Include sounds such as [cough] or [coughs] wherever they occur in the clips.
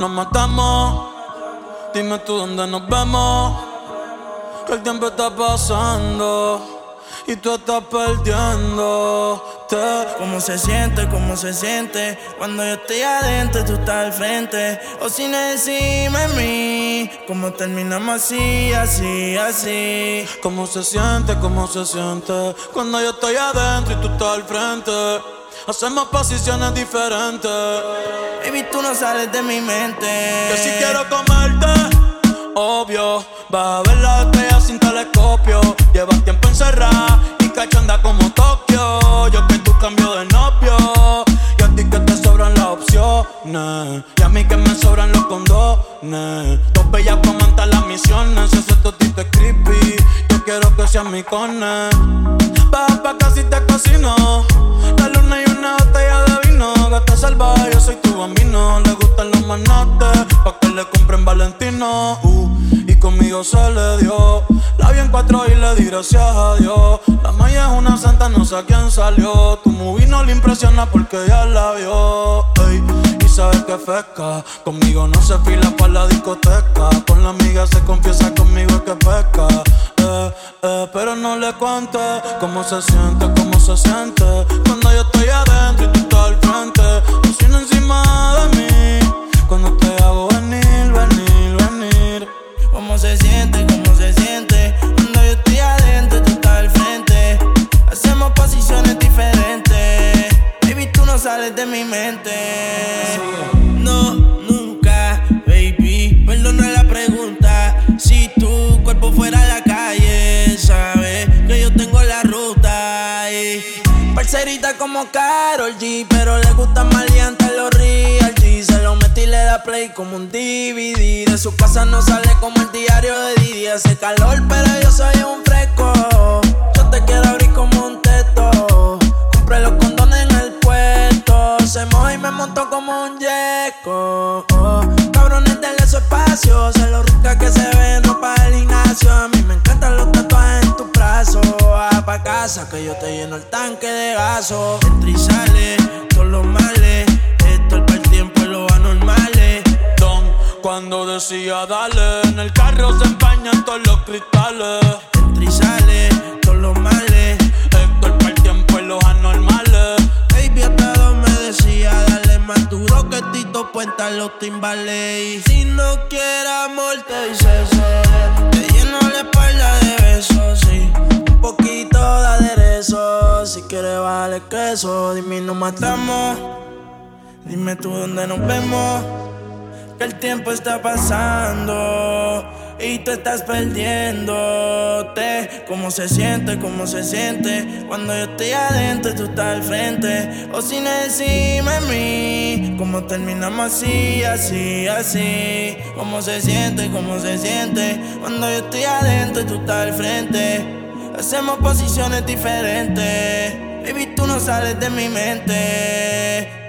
nos matamos. Dime tú dónde nos vemos. Que el tiempo está pasando y tú estás perdiendo. ¿Cómo se siente? ¿Cómo se siente? Cuando yo estoy adentro, tú estás al frente. O sin encima en mí. ¿Cómo terminamos así, así, así? ¿Cómo se siente? ¿Cómo se siente? Cuando yo estoy adentro y tú estás al frente. Hacemos posiciones diferentes. Baby, tú no sales de mi mente. Que si quiero comerte, obvio. Vas a ver la estrella sin telescopio. Llevas tiempo encerrada y cachonda como Tokio. Yo que tú cambio de novio. Y a ti que te sobran las opciones. Y a mí que me sobran los condones. Dos bellas comentan las misiones. Ese totito es creepy. Quiero que seas mi cone. Baja pa' casi te cocino. La luna y una botella de vino. Gata salvaje, yo soy tu bambino. Le gustan los manates, pa' que le compren Valentino. Uh, y conmigo se le dio. La vi en cuatro y le di gracias a Dios. La maya es una santa, no sé a quién salió. Tu movie no le impresiona porque ya la vio. y sabes que feca. Conmigo no se fila pa' la discoteca. Con la amiga se confiesa conmigo es que peca. Eh, eh, pero no le cuente cómo se siente, cómo se siente. Cuando yo estoy adentro y tú estás al frente. Cocina encima de mí. Cuando te hago venir, venir, venir. ¿Cómo se siente? ¿Cómo se siente? Cuando yo estoy adentro tú estás al frente. Hacemos posiciones diferentes. Baby, tú no sales de mi mente. No, nunca, baby. Perdona la pregunta. Si tu cuerpo fuera la calle, sabes que yo tengo la ruta. Parcerita como Carol G, pero le gusta maleante los real da play como un DVD. De su casa no sale como el diario de Didi. Hace calor, pero yo soy un fresco. Yo te quiero abrir como un teto. Compré los condones en el puesto. Se moja y me montó como un yeco. Oh, cabrones, denle su espacio. Sé lo rica que se ve, no para el gimnasio. A mí me encantan los tatuajes en tu brazo. Va pa' casa que yo te lleno el tanque de gaso. Entra y sale, todos los males. Cuando decía dale, en el carro se empañan todos los cristales. Entra y todos los males. Es para el tiempo y los anormales. Baby, hasta dos me decía, dale más duro que Tito los timbales. Y si no quieres amor, te dice eso. Te lleno la espalda de besos, sí. Un poquito de aderezo. Si quieres, vale queso. Dime, nos matamos. Dime tú dónde nos vemos. Que el tiempo está pasando y tú estás perdiéndote. ¿Cómo se siente? ¿Cómo se siente? Cuando yo estoy adentro y tú estás al frente. O sin encima en mí. ¿Cómo terminamos así, así, así? ¿Cómo se siente? ¿Cómo se siente? Cuando yo estoy adentro y tú estás al frente. Hacemos posiciones diferentes. Baby, tú no sales de mi mente.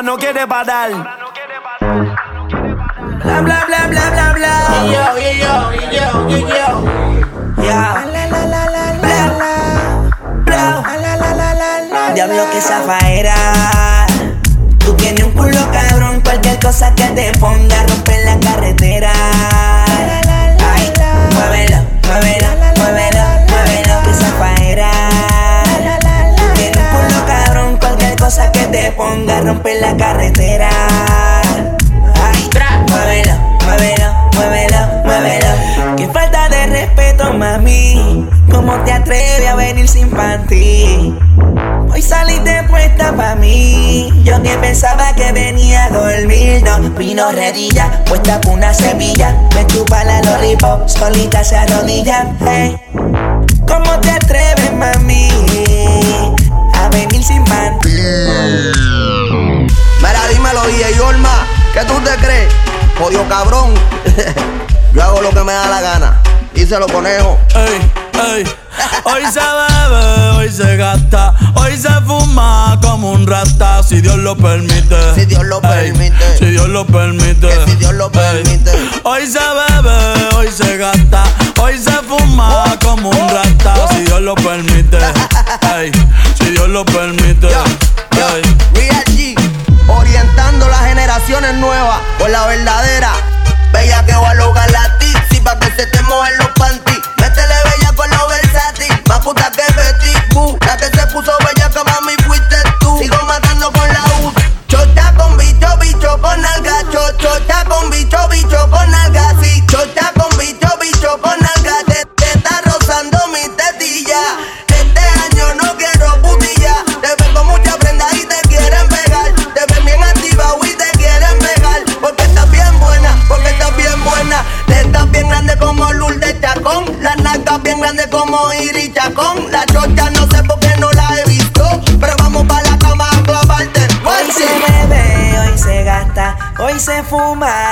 Ahora no quiere parar. Bla bla bla bla bla bla. Yo, yo, yo, yo, yo. Ya. Bla, bla. Diablo que zafaera. Tú tienes un culo cabrón, cualquier cosa que te ponga romper la carretera. Ay, muévelo, muévelo, te ponga romper la carretera. Ay, muévelo, muévelo, muévelo, muévelo. Qué falta de respeto, mami. ¿Cómo te atreves a venir sin panty? Hoy saliste puesta pa' mí. Yo que pensaba que venía a dormir. No, vino redilla, puesta por una semilla. Me chupa la lollipop, solita se arrodilla. Hey. ¿Cómo te atreves, mami? A venir sin panty. Mira, dímelo, DJ Olma, ¿qué tú te crees? Jodido cabrón. [laughs] Yo hago lo que me da la gana. Díselo, conejo. Ey, ey. Hoy se bebe, hoy se gasta, hoy se fuma como un rata, si Dios lo permite. Si Dios lo Ey, permite. Si Dios lo permite. Que si Dios lo Ey. permite. Hoy se bebe, hoy se gasta, hoy se fuma como un rata, si Dios lo permite. Si Dios lo permite. Yo, yo. Real G, orientando las generaciones nuevas por la verdadera. Bella que va a lograr la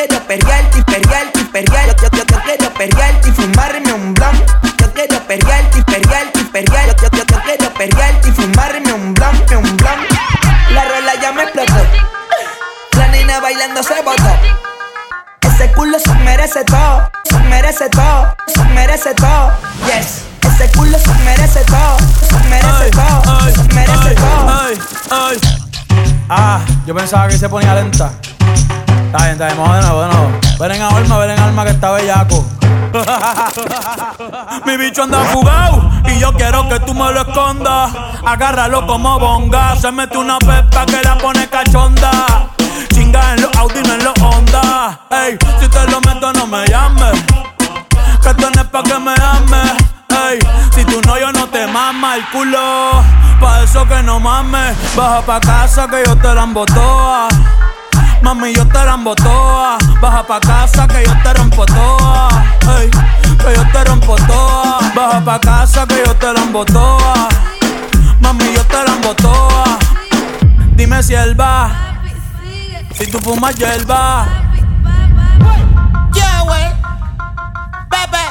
Quiero perrearte y perrearte y perrear. Yo, yo, yo quiero perrearte y fumarme un blon. Yo quiero perrearte y perrearte y perrear. Yo, yo, yo quiero perrearte y fumarme un blon, un blon. La rola ya me explotó. La nena bailando se botó. Ese culo se merece todo, se merece todo, se merece todo. Yes. Ese culo se merece todo, se merece Ay, todo, ay, se merece ay, todo. ay, ay. Ah, yo pensaba que se ponía lenta. Está bien, está bien, de nuevo. Ven en alma, ven en alma que está bellaco. [laughs] Mi bicho anda fugado y yo quiero que tú me lo escondas. Agárralo como bonga. Se mete una pepa que la pone cachonda. Chinga en los Audi, no en los Honda. Ey, si te lo meto, no me llames. Que esto no es pa' que me ames. Ey, si tú no, yo no te mama el culo. Pa' eso que no mames. Baja pa' casa que yo te la embotoa. Mami, yo te la embotoa. Baja pa' casa que yo te rompo toa. Que yo te rompo toa. Baja pa' casa que yo te la embotoa. Mami, yo te la embotoa. Dime si él va. Si tú fumas, va. Yeah, wey. Bebe.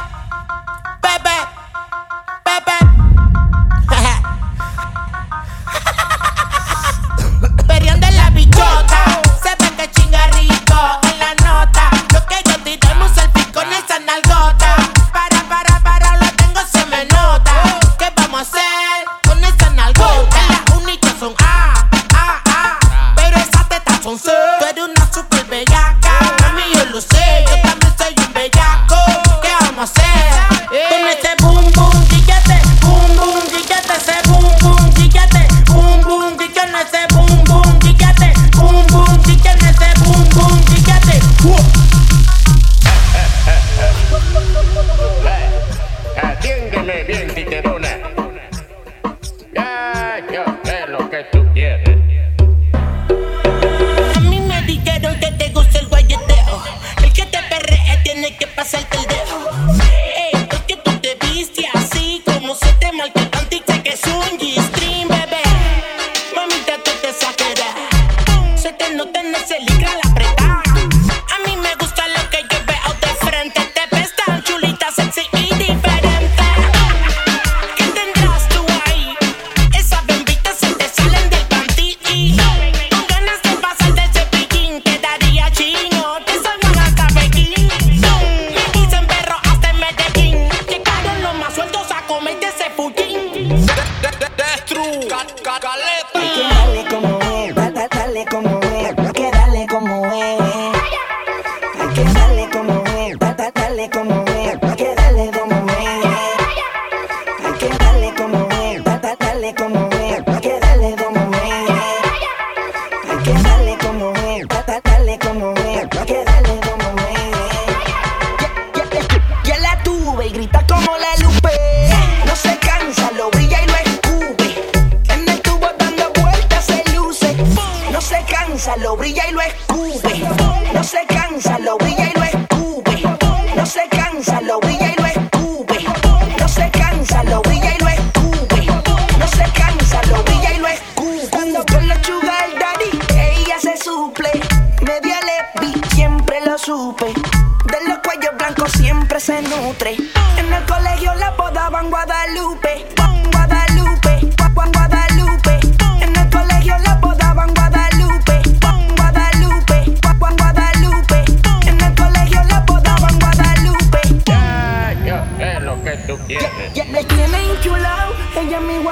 Bebe. Bebe. Tetas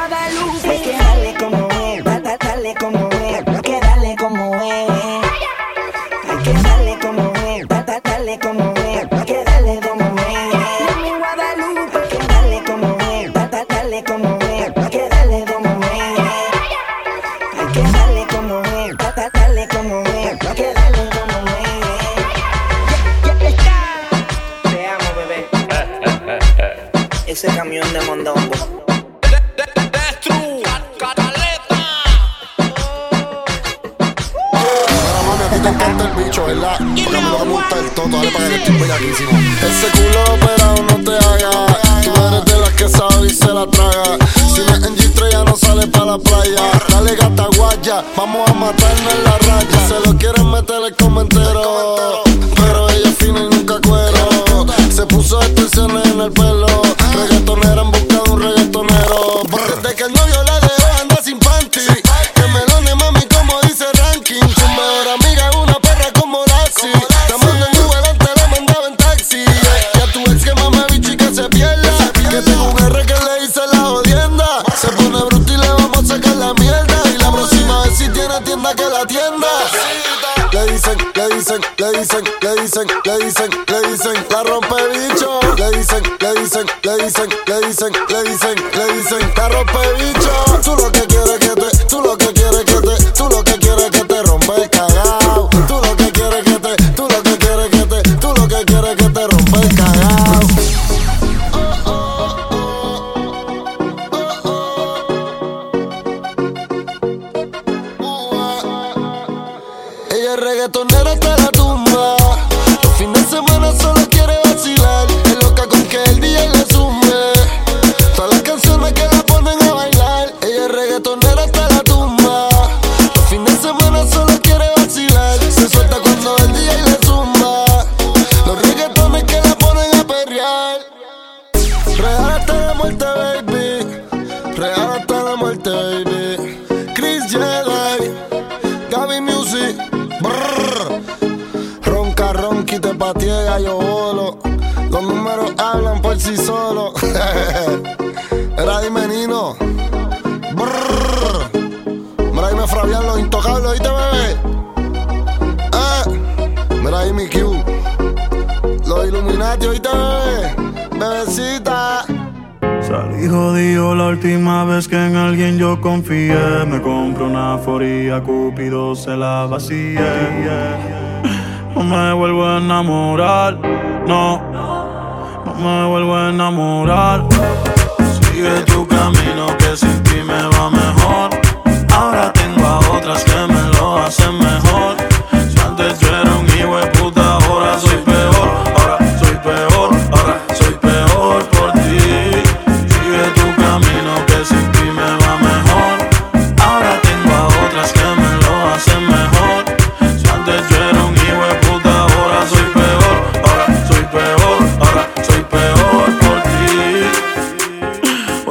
Guadalupe. Hay que darle como es, da- da- dale como No me vuelvo a enamorar. No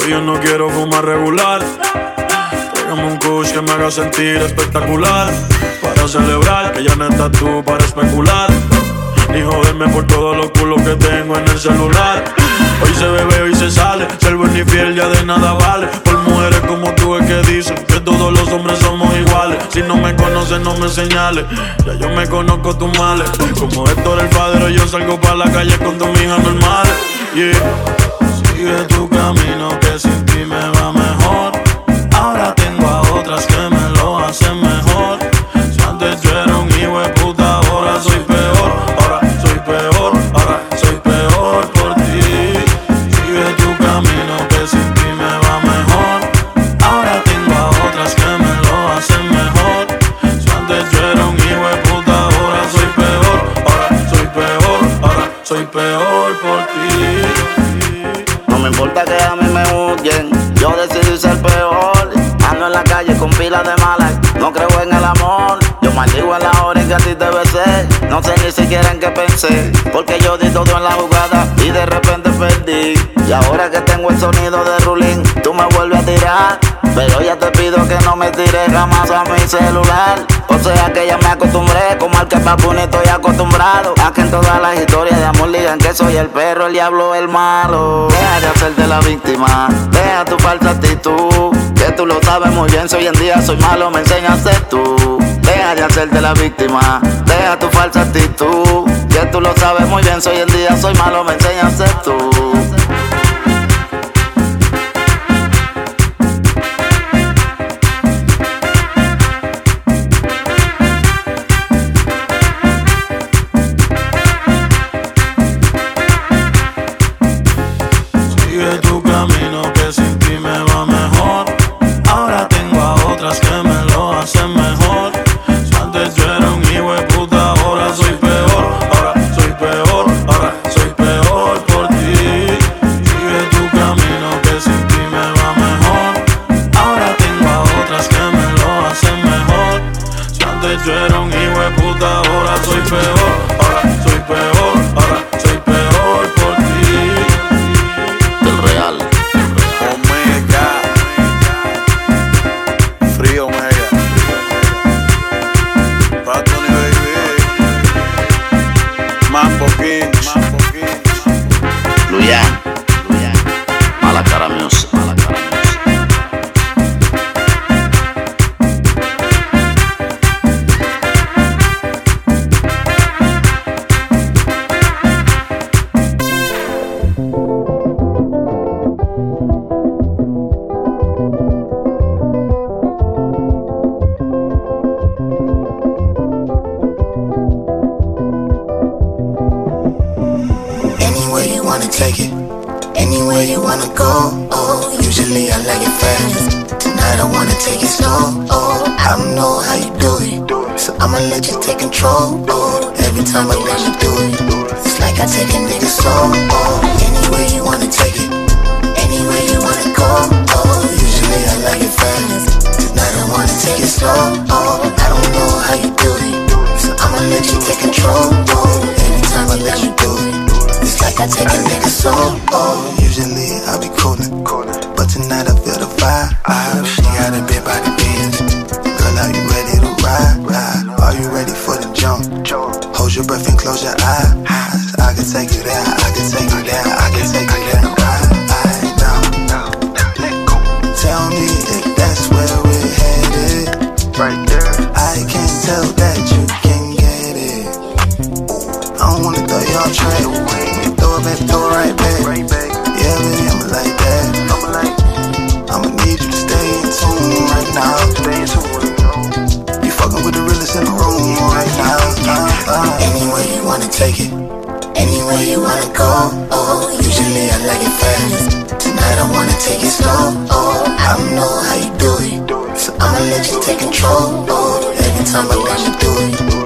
yo no quiero fumar regular. Tráigame un kush que me haga sentir espectacular. Para celebrar que ya no estás tú para especular. Ni joderme por todos los culos que tengo en el celular. Hoy se bebe, hoy se sale. Ser buen y fiel ya de nada vale. Por mujeres como tú es que dicen que todos los hombres somos iguales. Si no me conoces, no me señales. Ya yo me conozco tus males. Como Héctor el padre, yo salgo para la calle con dos hijas normales. Yeah. Sigue tu camino que sin ti me va a ti besé, no sé ni siquiera en qué pensé. Porque yo di todo en la jugada y de repente perdí. Y ahora que tengo el sonido de Rulín, tú me vuelves a tirar. Pero ya te pido que no me tires jamás a mi celular. O sea que ya me acostumbré, como al que papu estoy acostumbrado. A que en todas las historias de amor digan que soy el perro, el diablo, el malo. Deja de hacerte la víctima, deja tu falsa actitud. Que tú lo sabes muy bien, si hoy en día soy malo, me enseñaste tú. Deja de hacerte la víctima, deja tu falsa actitud. Que tú lo sabes muy bien, si hoy en día soy malo, me enseñaste tú. take it slow. I don't know how you do it, so I'ma let you take control. Anytime I let you do it, it's like I take a nigga soul. Usually I be coolin', but tonight I feel the vibe. She got a big body beans. Girl, are you ready to ride? ride? Are you ready for the jump? Hold your breath and close your eyes. I can take you there, I can take you there, I can take you there. gon' try it. Throw it back, throw it right back. Yeah, man, I'ma like that. I'ma need you to stay in tune right now. You fucking with the realest in the room right now. Uh, uh. Anywhere you wanna take it, anywhere you wanna go. Oh, usually I like it fast. Tonight I wanna take it slow. Oh, I don't know how you do it, so I'ma let you take control. Oh, every time I let you do it.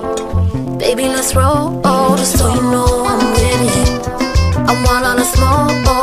Baby, let's roll. So you know I'm with it. I want all the smoke. You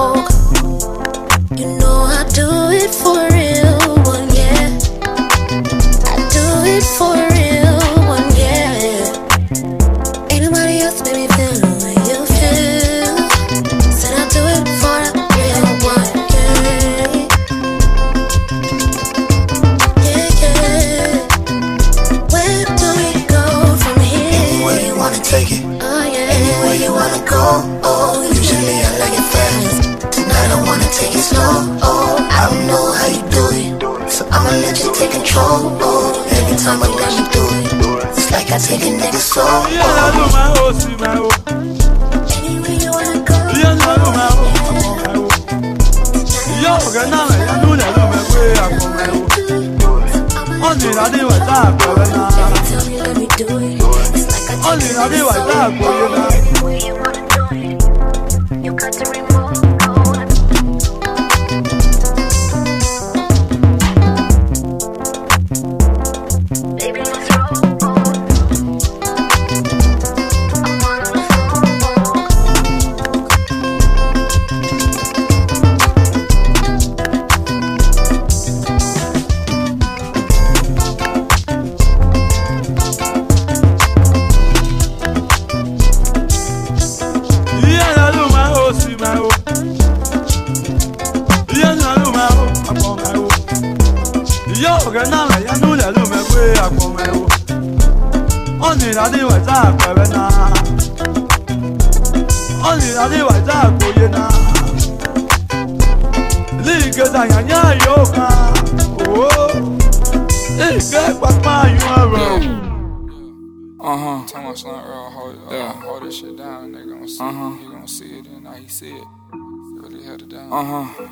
Uh huh. Tell my son Earl, hold, uh, yeah. hold this shit down. They gonna see uh-huh. it. He gonna see it, and now he see it. Really held it down. Uh huh.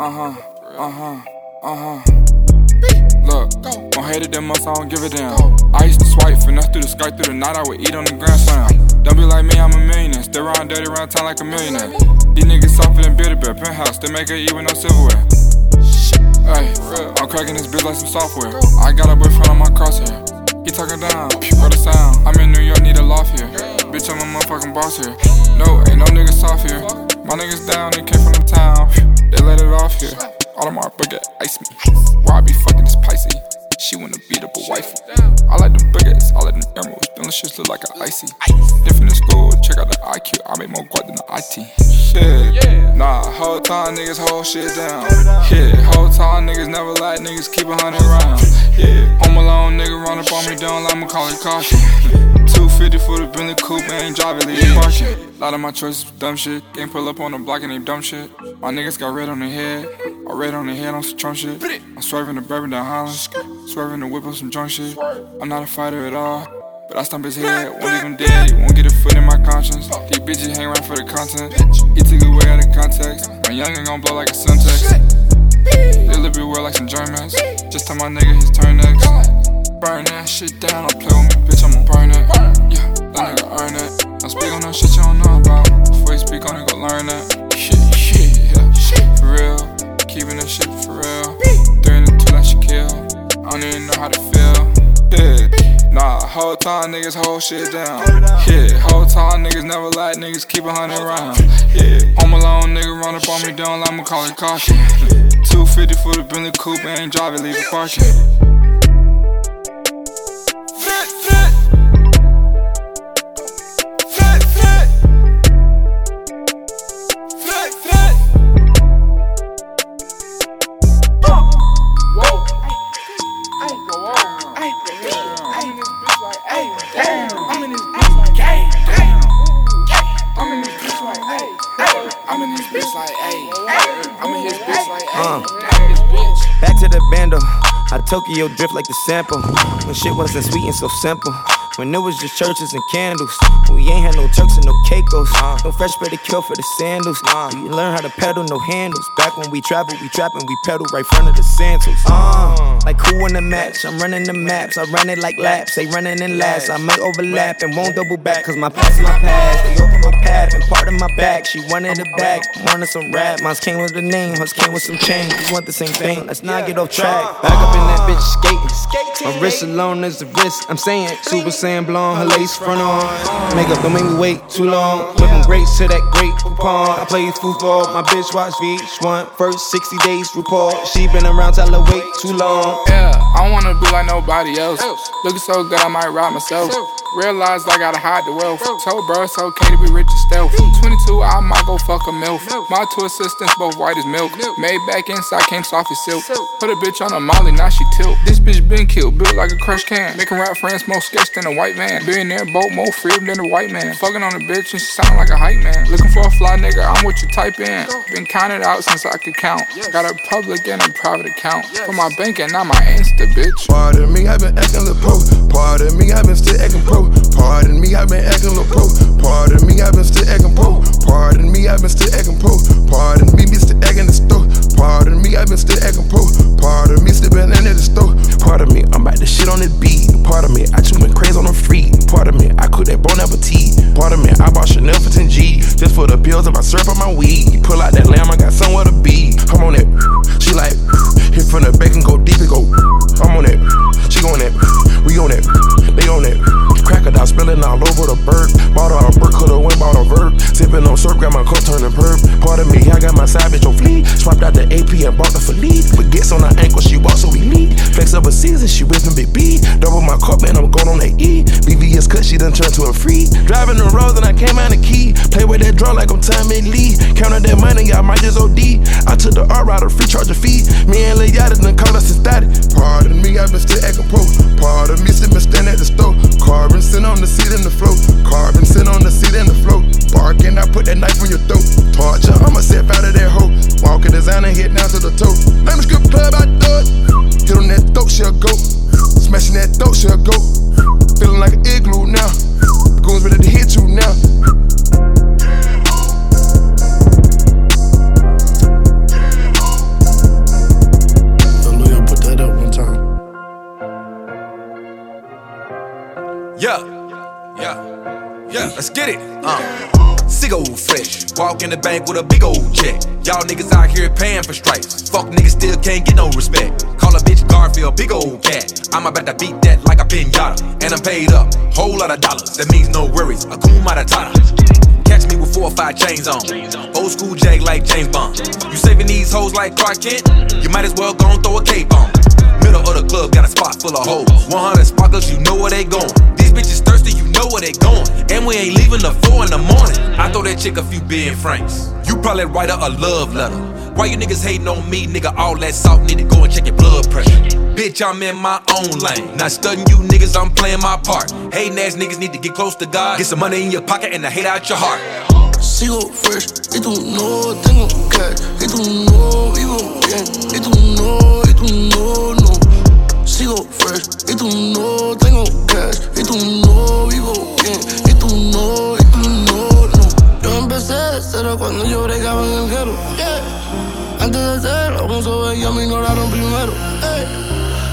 Uh huh. Uh huh. Uh huh. Look, don't hate it that much, I don't give a damn. I used to swipe finesse through the sky through the night, I would eat on the grand slam. Don't be like me, I'm a millionaire. Stay around dirty around town like a millionaire. These niggas softer than Beauty Bear, penthouse, they make it with no silverware. Hey, I'm cracking this bitch like some software. I got a boyfriend on my crosshair. He talking down, brother sound. I'm in New York, need a loft here. Bitch, I'm a motherfucking boss here. No, ain't no niggas soft here. My niggas down, they came from the town. They let it off here. Audemars Baguette, ice me. Why I be fucking this Pisces? She wanna beat up a wifey. I like them baguettes, I like them emeralds. Them shits look like an icy. Different in school, check out the IQ. I make more guap than the IT. Shit, nah, whole time niggas hold shit down. Yeah, whole time niggas never like niggas keep a hundred round. Yeah, home alone nigga run up on me, me call it caution. 250 for the Bentley coupe, ain't driving, leave parking. Lot of my choices dumb shit. Can't pull up on the block and they dumb shit. My niggas got red on their head, or red on their head on some Trump shit. I'm swerving the bourbon down Holland, swerving the whip on some drunk shit. I'm not a fighter at all. But I stomp his head, won't leave him dead, won't get a foot in my conscience. These bitches hang around for the content. He took it way out of context. My youngin' gon' blow like a Semtex. They live it well like some Germans. Just tell my nigga his turn next. Burn that shit down, don't play with me, bitch, I'm gon' burn it. Yeah, that nigga earn it. I speak on that shit whole time niggas hold shit down. Yeah, whole time niggas never like niggas keep a hundred round. Yeah, home alone nigga run up on me, don't let me call it caution. 250 for the Bentley coupe, ain't driving, leave it parking. Tokyo drift like the sample. When shit wasn't sweet and so simple. When it was just churches and candles. We ain't had no Turks and no Caicos. Uh. No fresh pedicure for the sandals. Uh. You learn how to pedal, no handles. Back when we traveled, we trapping, we pedal right front of the Santos. Uh. uh, like who in the match? I'm running the maps. I run it like laps. They running in last. I may overlap and won't double back. Cause my past is my past. They open my path and part of my back. She wanted it back. Wanted some rap. Mine came with the name. Hers came with some change. We want the same thing. Let's not get off track. Back up in that bitch skating. My wrist alone is the wrist. I'm saying Super Saiyan blonde. Her lace front on. Makeup don't make me wait too long. Whipping grapes to that great coupon. I play football. My bitch watch VH1. First 60 days report. She been around till I wait too long. Yeah, I don't wanna be like nobody else. Looking so good, I might rob myself. Realized I gotta hide the wealth. Told bro it's okay to be rich and stealth. 22, I might go fuck a MILF. My two assistants both white as milk. Made back inside, came soft as silk. Put a bitch on a molly, now she tilt. This bitch been killed, built like a crush can. Making rap friends more sketch than a white man. Billionaire boat more free than a white man. Fucking on a bitch and she sound like a hype man. Looking for a fly nigga, I'm what you type in. Been counted out since I could count. Got a public and a private account. For my bank and not my Insta, bitch. Pardon me, I've been acting little pro. Pardon me, I've been still acting pro. Pardon me, I've been acting little pro. Pardon me, I've been still acting pro. Pardon me, I've been still acting pro. Pardon me, still acting the store. Pardon me, I've been still acting pro. Pardon me, still been in the store. Pardon me, I'm about to shit on this beat. Pardon me, I just went crazy on the free. Pardon me, I cook that bon appetit. Pardon me, I bought Chanel for 10 G. Just for the pills of my syrup on my weed. Pull out that lamb, I got somewhere to be. I'm on that. She like, hit from the back and go deep and go. I'm on that. She on that. We on that. They on that. Crocodile spilling all over the bird. Bought a bird, coulda went bought a verb. Sipping on syrup, got my coat turning perp. Pardon me, I got my bitch on fleek. Swapped out the AP and bought the Philippe. But gets on her ankle, she walk so we lead. Flex up a season, she whipping big B. Double my cup, man, I'm going on that E. BVS cut, she done turned to a free. Driving the roads and I came out the key. Play with that draw like I'm Tommy Lee. Counted that money, y'all might just OD. I took the R a free charge a fee. Me and Yachty done call us a static. Pardon me, i been still acting pro. Pardon me, been standing at the store. Carbon sitting on the seat in the float. Carbon sitting on the seat in the float. Barking, I put that knife on your throat. Torture, I'ma step out of that hoe. Walking designer, hit down to the toe. Let me strip club, I it. Hit on that throat, she'll go. Smashing that throat, she'll go. Feeling like an igloo now. Walk in the bank with a big old check. Y'all niggas out here paying for stripes. Fuck niggas still can't get no respect. Call a bitch Garfield, big old cat. I'm about to beat that like a pinata. And I'm paid up, whole lot of dollars. That means no worries, Hakuna Matata. Catch me with four or five chains on. Old school Jag like James Bond. You saving these hoes like Clark Kent? You might as well go and throw a cape on. Middle of the club, got a spot full of hoes. 100 sparklers, you know where they going. These bitches thirsty, know where they going. And we ain't leaving the four in the morning. I throw that chick a few billion francs. You probably write her a love letter. Why you niggas hating on me, nigga? All that salt need to go and check your blood pressure. Bitch, I'm in my own lane. Not studying you niggas, I'm playing my part. Hating ass niggas need to get close to God. Get some money in your pocket and the hate out your heart. Sigo fresh, y tú no tengo cash, y tú no vivo bien, y tú no, y tú no, no. Sigo fresh, y tú no tengo cash, y tú no vivo bien, y tú no, y tú no, no. Yo empecé de cero cuando yo bregaba en el yeah. Antes de sobre y a mí ignoraron primero.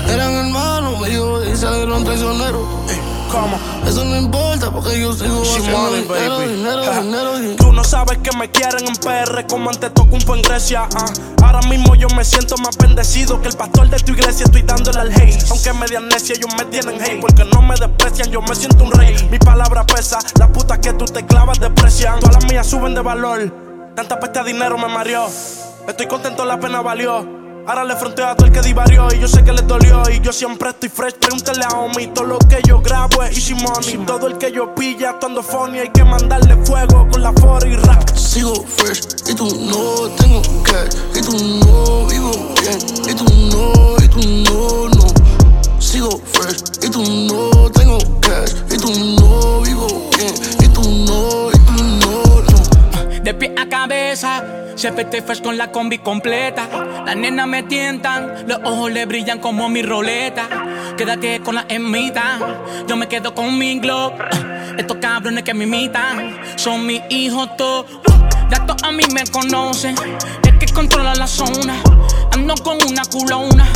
Eran hermanos, me dijo y salieron traicioneros, ey. ¿Cómo? Eso no importa porque yo sigo haciendo dinero, baby. dinero, Ja. dinero, dinero. Tú no sabes que me quieren en PR como antes Tocumpo en Grecia. ah. Ahora mismo yo me siento más bendecido que el pastor de tu iglesia. Estoy dándole al hate. Aunque me de amnesia, ellos me tienen hate. Porque no me desprecian, yo me siento un rey. Mi palabra pesa, las putas que tú te clavas desprecian. Todas las mías suben de valor. Tanta peste a dinero me mareó. Estoy contento, la pena valió. Ahora le fronteo a todo el que divarió y yo sé que les dolió y yo siempre estoy fresh. Pregúntale a homie, todo lo que yo grabo es easy money. Todo el que yo pilla actuando funny hay que mandarle fuego con la foro y rap. Sigo fresh y tú no tengo cash y tú no vivo bien y tú no y tú no no sigo fresh y tú no tengo cash y tú no vivo bien y tú no De pie a cabeza, Siempre estoy fresh con la combi completa. Las nenas me tientan, los ojos le brillan como mi roleta. Quédate con la emita, yo me quedo con mi glow. [coughs] Estos cabrones que me imitan son mis hijos todos. Ya todos a mí me conocen, es que controla la zona. Ando con una culona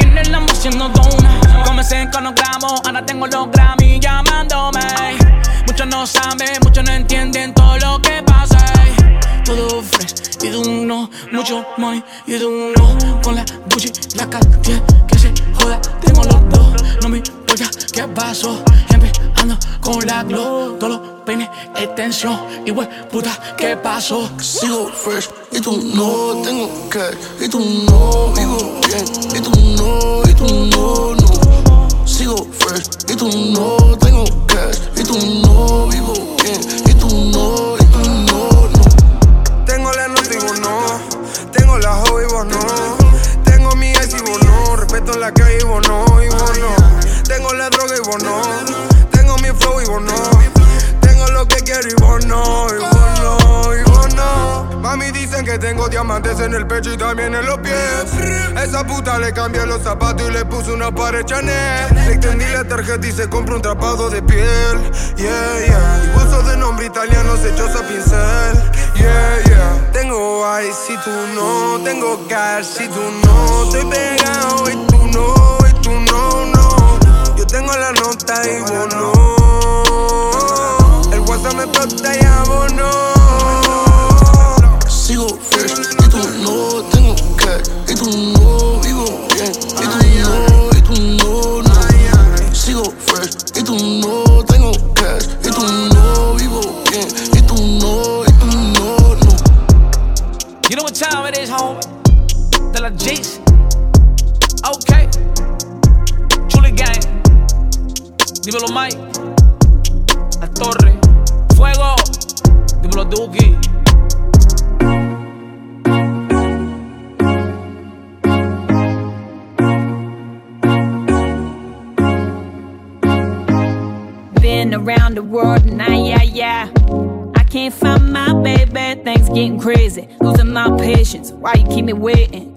en el amo haciendo dona. Comencé con los gramos, ahora tengo los Grammy llamándome. Muchos no saben, muchos no entienden todo lo que pasa. Todo fresh y de uno, mucho money y de uno. Con la Gucci, la Cartier, que se joda, tengo los dos. No me importa qué pasó, empezando con la glow. Todos los peines, extensión, y wey, puta, ¿qué pasó? Sigo fresh y tú no tengo cash y tú no vivo bien y tú no y tú no no sigo fresh y tú no tengo cash y tú no vivo bien y tú no Tengo la hoe y vos no. Tengo mi ex y vos no. Respeto la calle y vos no. Y vos no. Tengo la droga y vos no. Tengo mi flow y vos no. Tengo lo que quiero. Y vos no. Mami dicen que tengo diamantes en el pecho y también en los pies. Esa puta le cambié los zapatos y le puse una pared Chanel. Le extendí la tarjeta y se compró un trapado de piel. Yeah, yeah. Y vos sos de nombre italiano, hechos a pincel. Yeah, yeah. Tengo ice si tú no. Tengo cash si tú no. Estoy pegado y tú no. Y tú no, no. Yo tengo la nota y vos no. El WhatsApp me protege a vos no. Dímelo, Mike. La Torre. Fuego. Dímelo, Duki. Been around the world and I, yeah, yeah. I can't find my baby, things getting crazy. Losing my patience, why you keep me waiting?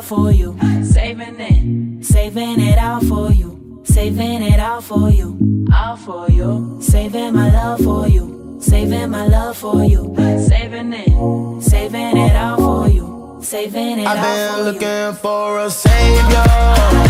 Saving for you. Saving it. Saving it all for you. Saving it all for you. All for you. Saving my love for you. Saving my love for you. Saving it. Saving it all for you. Saving it I've been for you. looking for a savior.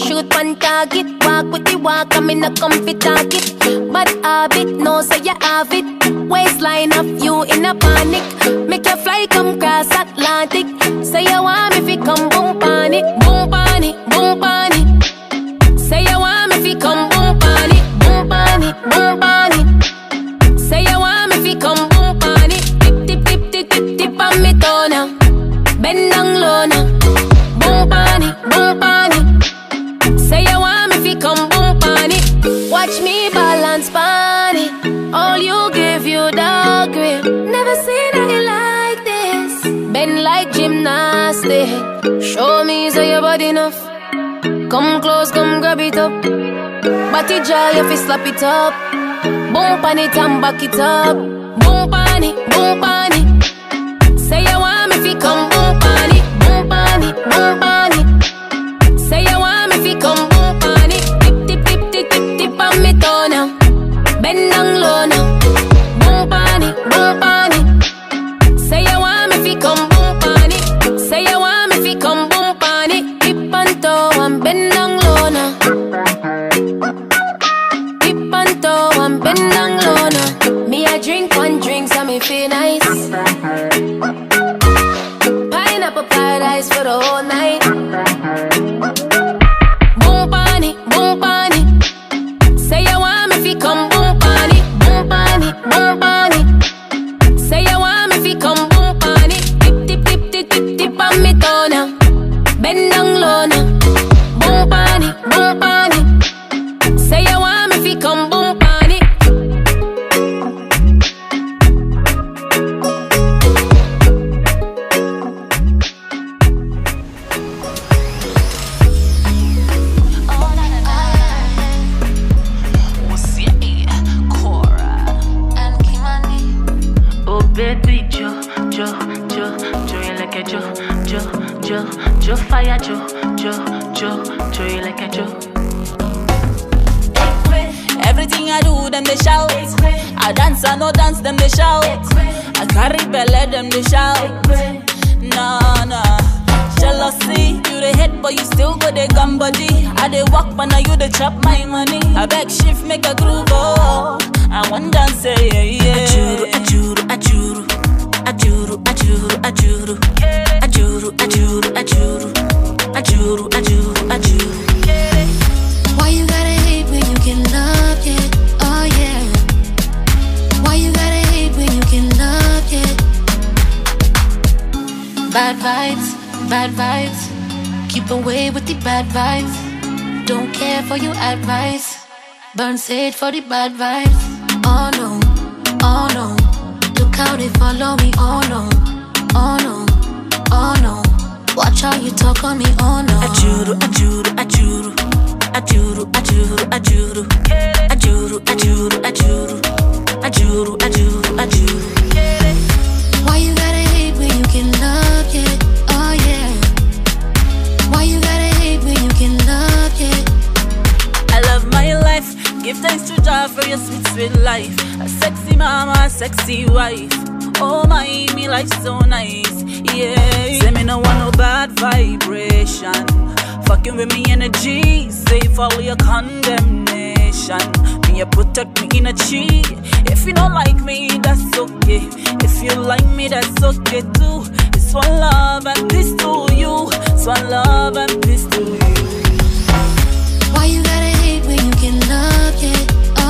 shoot one target. Walk with the walk, I'm in a comfy target. Bad habit, no say you have it. Waistline of you in a panic. Make you fly, come cross Atlantic. Say you want me, fi come boom panic. Come close, come grab it up. Body jaw, you fi slap it up. Boom pan it and back it up. Boom pan it, boom pan it. dirty bad vibes. your sweet, sweet life. A sexy mama, a sexy wife. Oh my, me life so nice. Yeah. Say me no want no bad vibration. Fucking with me energy, save all your condemnation. Me you protect me in a cheat. If you don't like me, that's okay. If you like me, that's okay too. It's one love and peace to you. It's one love and peace to you. Why you gotta hate when you can love, yeah?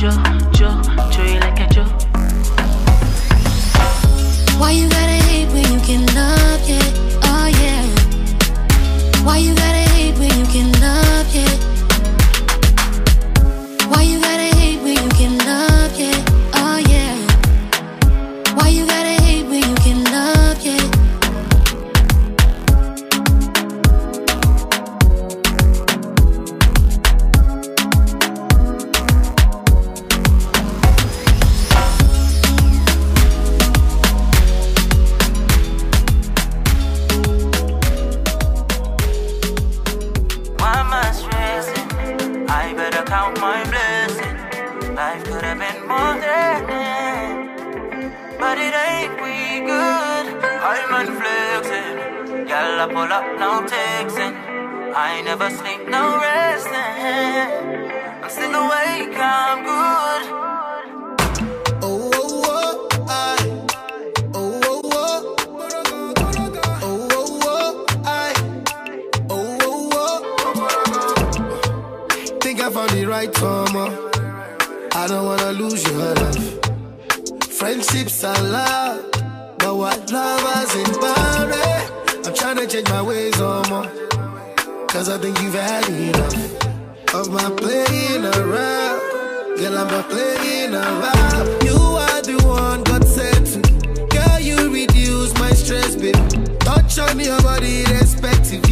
jo, jo, jo, you like a jo. Why you gotta hate when you can love, yeah? Oh yeah. Why you I pull up, no texting. I never sleep, no resting. I'm still awake, I'm good. Found the right summer. I don't wanna lose your love. Friendships are love, but what lovers in body? I'm trying to change my ways, on more. Cause I think you've had enough of my playing around. Girl, I'm not playing around. You are the one God to me. Girl, you reduce my stress, baby. Touch on your body respectively.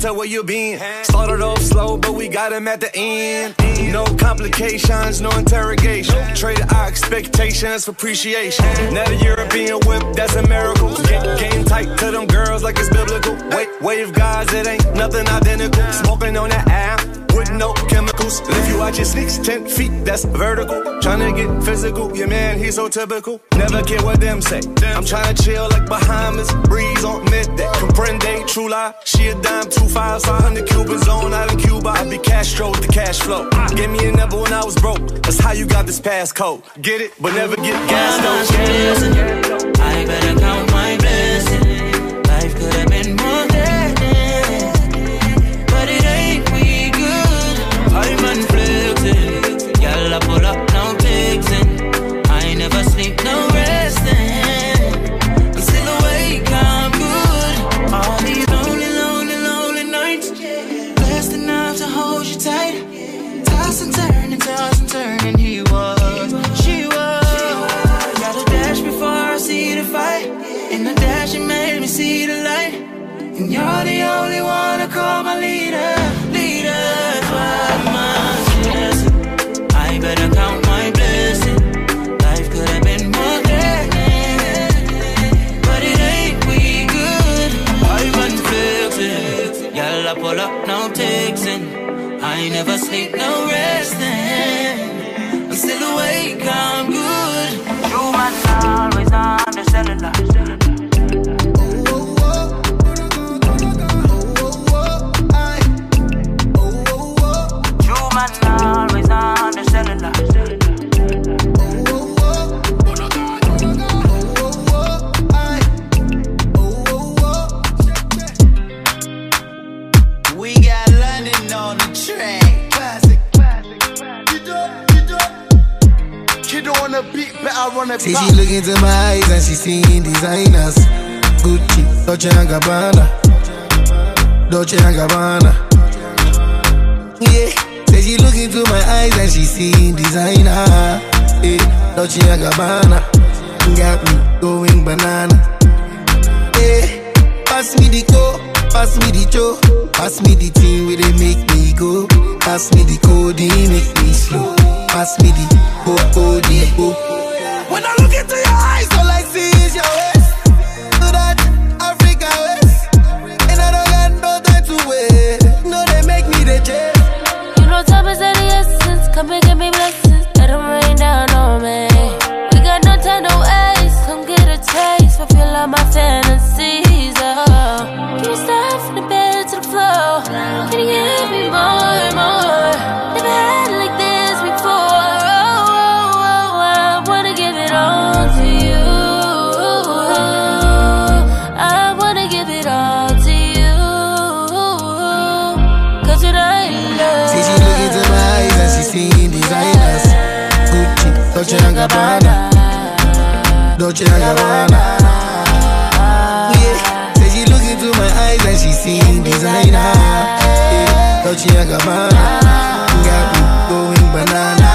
Shot where you been. Started off slow, but we got him at the end. No complications, no interrogation. Traded our expectations for appreciation. The European whip, that's a miracle. Game tight to them girls like it's biblical. Wait, wave guys, it ain't nothing identical. Smoking on that app with no chemicals. Watch your sneaks 10 feet, that's vertical. Tryna get physical, your man, he's so typical. Never care what them say. I'm tryna chill like Bahamas, breeze on midday. Comprende, true lie. She a dime, two five, five hundred Cuban zone out in Cuba. I be Castro with the cash flow. Gave me a number when I was broke. That's how you got this passcode. Get it, but never get gas though. I better count my blessings. Life could have been I never sleep, no See, she look into my eyes and she seeing designers. Gucci, Dolce and Gabbana. Dolce and Gabbana. Yeah, say she look into my eyes and she seeing designer. Yeah, Dolce and Gabbana. Got me going banana. Yeah, pass me the co, pass me the cho, pass me the thing where they make me go. Pass me the code, make me slow. Pass me the code, oh. When I look into your eyes, Gucci like Havana. Yeah, say she look into my eyes and she seen designer. Yeah, Gucci like Havana. Got me going banana.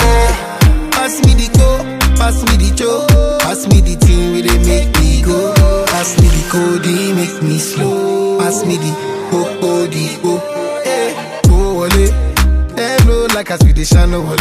Yeah, pass me the coke, pass me the joke, pass me the thing where they make me go. Pass me the code, they make me slow. Pass me the oh oh the oh. Hey, go away, they blow like a Swedish channel.